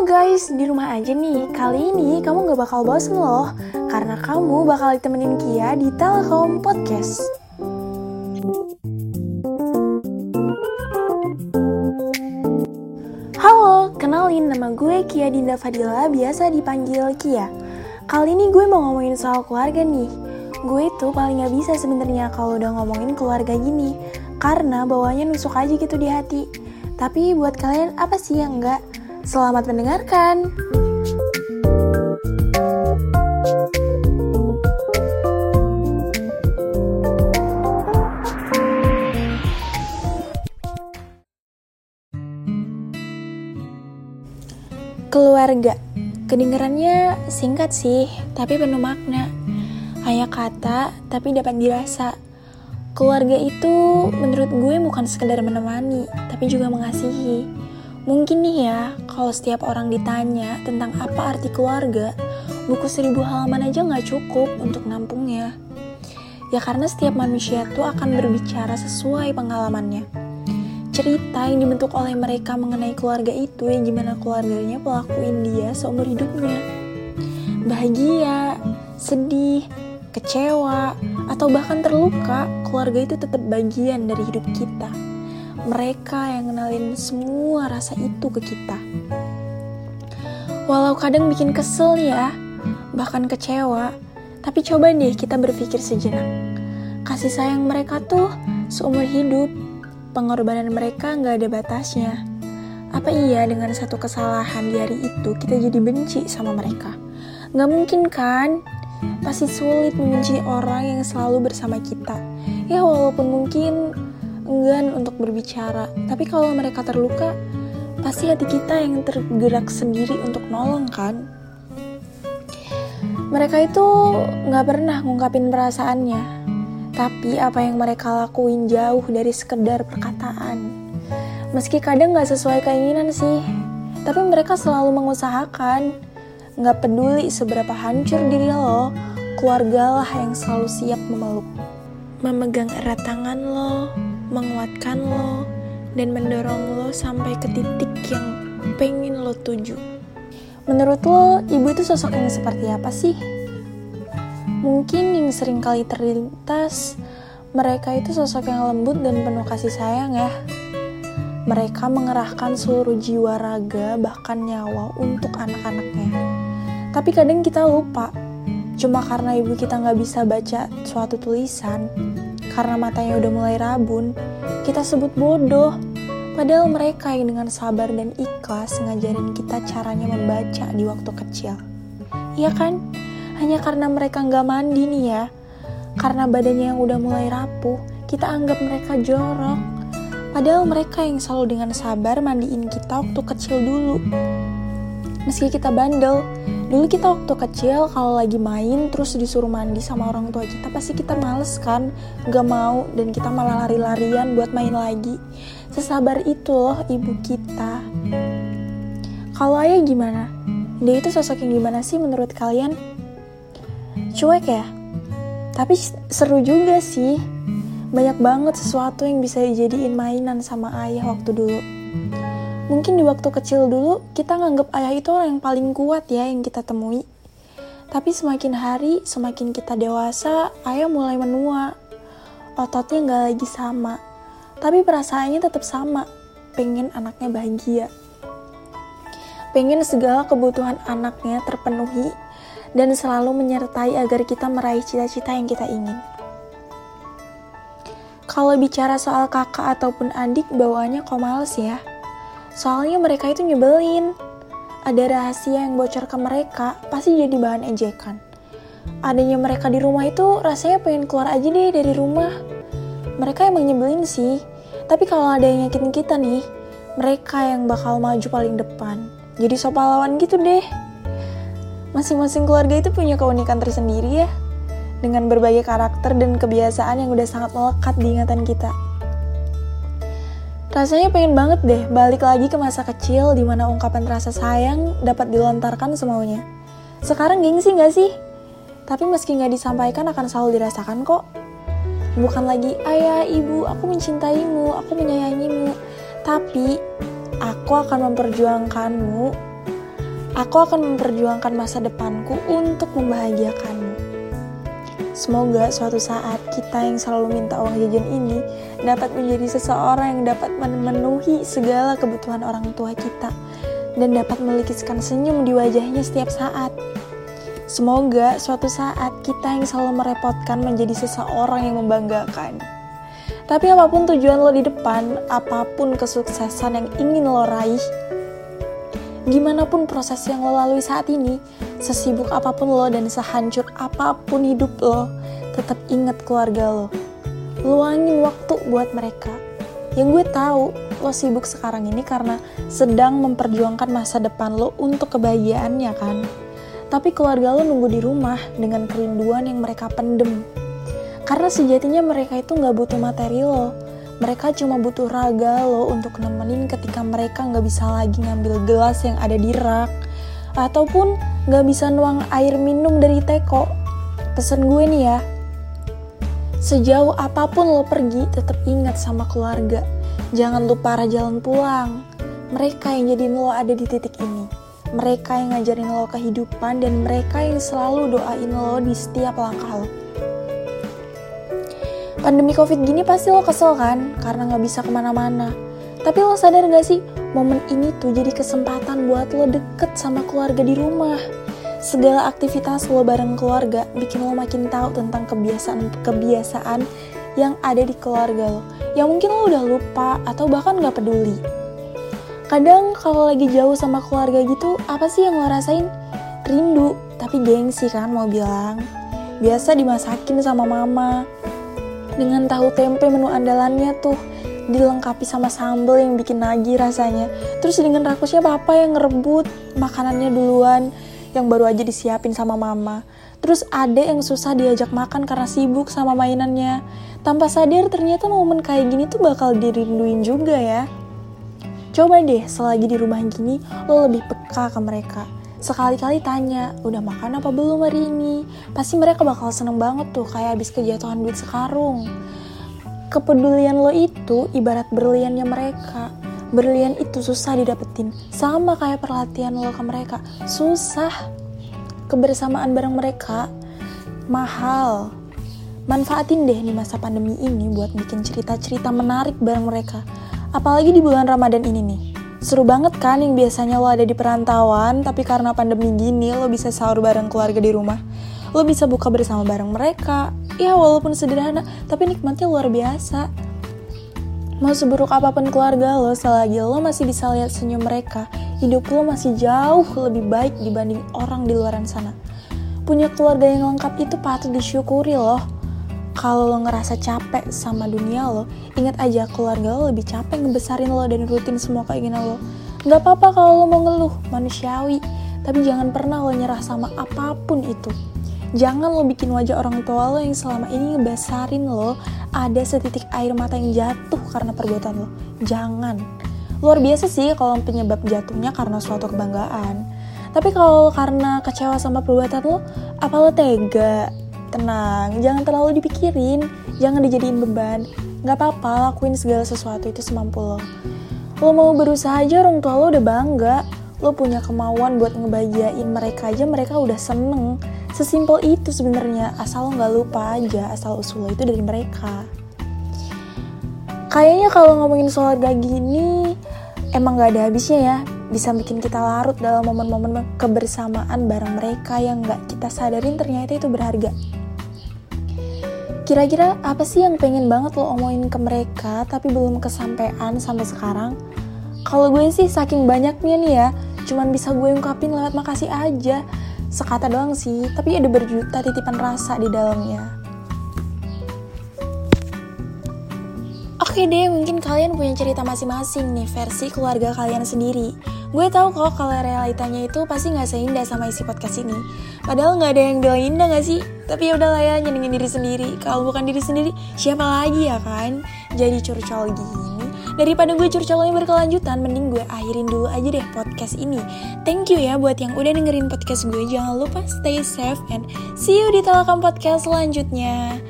Guys, di rumah aja nih. Kali ini kamu gak bakal bosen loh, karena kamu bakal ditemenin Kia di Telekom Podcast. Halo, kenalin nama gue Kia Dinda Fadila, biasa dipanggil Kia. Kali ini gue mau ngomongin soal keluarga nih. Gue itu paling gak bisa sebenarnya kalau udah ngomongin keluarga gini, karena bawahnya nusuk aja gitu di hati. Tapi buat kalian apa sih yang enggak? Selamat mendengarkan. Keluarga. Kedengarannya singkat sih, tapi penuh makna. Hanya kata, tapi dapat dirasa. Keluarga itu menurut gue bukan sekedar menemani, tapi juga mengasihi. Mungkin nih ya, kalau setiap orang ditanya tentang apa arti keluarga, buku seribu halaman aja nggak cukup untuk nampungnya. Ya karena setiap manusia tuh akan berbicara sesuai pengalamannya. Cerita yang dibentuk oleh mereka mengenai keluarga itu yang gimana keluarganya pelakuin dia seumur hidupnya. Bahagia, sedih, kecewa, atau bahkan terluka, keluarga itu tetap bagian dari hidup kita. Mereka yang kenalin semua rasa itu ke kita. Walau kadang bikin kesel ya, bahkan kecewa, tapi coba deh kita berpikir sejenak. Kasih sayang mereka tuh seumur hidup, pengorbanan mereka nggak ada batasnya. Apa iya dengan satu kesalahan di hari itu kita jadi benci sama mereka? Nggak mungkin kan? Pasti sulit membenci orang yang selalu bersama kita. Ya walaupun mungkin enggan untuk berbicara, tapi kalau mereka terluka, pasti hati kita yang tergerak sendiri untuk nolong kan? Mereka itu nggak pernah ngungkapin perasaannya, tapi apa yang mereka lakuin jauh dari sekedar perkataan. Meski kadang nggak sesuai keinginan sih, tapi mereka selalu mengusahakan. Nggak peduli seberapa hancur diri lo, keluargalah yang selalu siap memeluk. Memegang erat tangan lo, menguatkan lo, dan mendorong lo sampai ke titik yang pengen lo tuju. Menurut lo, ibu itu sosok yang seperti apa sih? Mungkin yang sering kali terlintas, mereka itu sosok yang lembut dan penuh kasih sayang ya. Mereka mengerahkan seluruh jiwa raga, bahkan nyawa untuk anak-anaknya. Tapi kadang kita lupa, cuma karena ibu kita nggak bisa baca suatu tulisan, karena matanya udah mulai rabun, kita sebut bodoh. Padahal mereka yang dengan sabar dan ikhlas ngajarin kita caranya membaca di waktu kecil. Iya kan? Hanya karena mereka nggak mandi nih ya. Karena badannya yang udah mulai rapuh, kita anggap mereka jorok. Padahal mereka yang selalu dengan sabar mandiin kita waktu kecil dulu. Meski kita bandel, dulu kita waktu kecil kalau lagi main terus disuruh mandi sama orang tua kita pasti kita males kan? Gak mau dan kita malah lari-larian buat main lagi. Sesabar itu loh ibu kita. Kalau ayah gimana? Dia itu sosok yang gimana sih menurut kalian? Cuek ya? Tapi seru juga sih. Banyak banget sesuatu yang bisa dijadiin mainan sama ayah waktu dulu Mungkin di waktu kecil dulu kita nganggap ayah itu orang yang paling kuat ya yang kita temui. Tapi semakin hari, semakin kita dewasa, ayah mulai menua. Ototnya nggak lagi sama. Tapi perasaannya tetap sama. Pengen anaknya bahagia. Pengen segala kebutuhan anaknya terpenuhi dan selalu menyertai agar kita meraih cita-cita yang kita ingin. Kalau bicara soal kakak ataupun adik, bawaannya kok males ya. Soalnya mereka itu nyebelin. Ada rahasia yang bocor ke mereka, pasti jadi bahan ejekan. Adanya mereka di rumah itu rasanya pengen keluar aja deh dari rumah. Mereka emang nyebelin sih, tapi kalau ada yang nyakitin kita nih, mereka yang bakal maju paling depan. Jadi so pahlawan gitu deh. Masing-masing keluarga itu punya keunikan tersendiri ya, dengan berbagai karakter dan kebiasaan yang udah sangat melekat di ingatan kita. Rasanya pengen banget deh balik lagi ke masa kecil di mana ungkapan rasa sayang dapat dilontarkan semaunya. Sekarang gengsi gak sih? Tapi meski gak disampaikan akan selalu dirasakan kok. Bukan lagi, ayah, ibu, aku mencintaimu, aku menyayangimu. Tapi, aku akan memperjuangkanmu Aku akan memperjuangkan masa depanku untuk membahagiakanmu. Semoga suatu saat kita yang selalu minta uang jajan ini dapat menjadi seseorang yang dapat memenuhi segala kebutuhan orang tua kita dan dapat melukiskan senyum di wajahnya setiap saat. Semoga suatu saat kita yang selalu merepotkan menjadi seseorang yang membanggakan. Tapi apa pun tujuan lo di depan, apa pun kesuksesan yang ingin lo raih, gimana pun proses yang lo lalui saat ini, sesibuk apa pun lo dan sehancur apa pun hidup lo, tetap ingat keluarga lo. Luangin waktu buat mereka. Yang gue tahu, lo sibuk sekarang ini karena sedang memperjuangkan masa depan lo untuk kebahagiaannya kan. Tapi keluarga lo nunggu di rumah dengan kerinduan yang mereka pendem. Karena sejatinya mereka itu nggak butuh materi lo, mereka cuma butuh raga lo untuk nemenin ketika mereka nggak bisa lagi ngambil gelas yang ada di rak. Ataupun nggak bisa nuang air minum dari teko. Pesen gue nih ya, sejauh apa pun lo pergi, tetap ingat sama keluarga. Jangan lupa arah jalan pulang. Mereka yang jadiin lo ada di titik ini. Mereka yang ngajarin lo kehidupan dan mereka yang selalu doain lo di setiap langkah lo pandemi covid gini pasti lo kesel kan karena nggak bisa ke mana-mana tapi lo sadar gak sih momen ini tuh jadi kesempatan buat lo deket sama keluarga di rumah. Segala aktivitas lo bareng keluarga bikin lo makin tahu tentang kebiasaan-kebiasaan yang ada di keluarga lo. Yang mungkin lo udah lupa atau bahkan gak peduli. Kadang kalau lagi jauh sama keluarga gitu apa sih yang lo rasain? Rindu tapi gengsi kan mau bilang. Biasa dimasakin sama mama. Dengan tahu tempe menu andalannya tuh dilengkapi sama sambal yang bikin nagih rasanya. Terus dengan rakusnya papa yang ngerebut makanannya duluan yang baru aja disiapin sama mama. Terus ada yang susah diajak makan karena sibuk sama mainannya. Tanpa sadar ternyata momen kayak gini tuh bakal dirinduin juga ya. Coba deh selagi di rumah gini lo lebih peka ke mereka sekali-kali tanya, udah makan apa belum hari ini? Pasti mereka bakal seneng banget tuh, kayak habis kejatuhan duit sekarung. Kepedulian lo itu ibarat berliannya mereka. Berlian itu susah didapetin, sama kayak perhatian lo ke mereka. Susah. Kebersamaan bareng mereka mahal. Manfaatin deh nih masa pandemi ini buat bikin cerita-cerita menarik bareng mereka. Apalagi di bulan Ramadan ini nih Seru banget kan yang biasanya lo ada di perantauan, tapi karena pandemi gini lo bisa sahur bareng keluarga di rumah. Lo bisa buka bersama bareng mereka. Ya walaupun sederhana, tapi nikmatnya luar biasa. Mau seburuk apa pun keluarga lo, selagi lo masih bisa lihat senyum mereka, hidup lo masih jauh lebih baik dibanding orang di luaran sana. Punya keluarga yang lengkap itu patut disyukuri loh kalau lo ngerasa capek sama dunia lo, ingat aja keluarga lo lebih capek ngebesarin lo dan rutin semua keinginan lo. Gak apa-apa kalau lo mau ngeluh, manusiawi. Tapi jangan pernah lo nyerah sama apa pun itu. Jangan lo bikin wajah orang tua lo yang selama ini ngebesarin lo ada setitik air mata yang jatuh karena perbuatan lo. Jangan. Luar biasa sih kalau penyebab jatuhnya karena suatu kebanggaan. Tapi kalau karena kecewa sama perbuatan lo, apa lo tega? tenang, jangan terlalu dipikirin, jangan dijadiin beban. Gak apa-apa, lakuin segala sesuatu itu semampu lo. Lo mau berusaha aja orang tua lo udah bangga. Lo punya kemauan buat ngebahagiain mereka aja, mereka udah seneng. Sesimpel itu sebenarnya, asal lo gak lupa aja asal usul lo itu dari mereka. Kayaknya kalau ngomongin gak gini, emang gak ada habisnya ya bisa bikin kita larut dalam momen-momen kebersamaan bareng mereka yang gak kita sadarin ternyata itu berharga. Kira-kira apa sih yang pengen banget lo omongin ke mereka tapi belum kesampaian sampai sekarang? Kalau gue sih saking banyaknya nih ya, cuman bisa gue ungkapin lewat makasih aja. Sekata doang sih, tapi ada berjuta titipan rasa di dalamnya. Oke deh, mungkin kalian punya cerita masing-masing nih versi keluarga kalian sendiri. Gue tahu kok kalau realitanya itu pasti nggak seindah sama isi podcast ini. Padahal nggak ada yang bilang indah nggak sih? Tapi ya udahlah ya nyenengin diri sendiri. Kalau bukan diri sendiri, siapa lagi ya kan? Jadi curcol gini. Daripada gue curcolnya berkelanjutan, mending gue akhirin dulu aja deh podcast ini. Thank you ya buat yang udah dengerin podcast gue. Jangan lupa stay safe and see you di Telkom Podcast selanjutnya.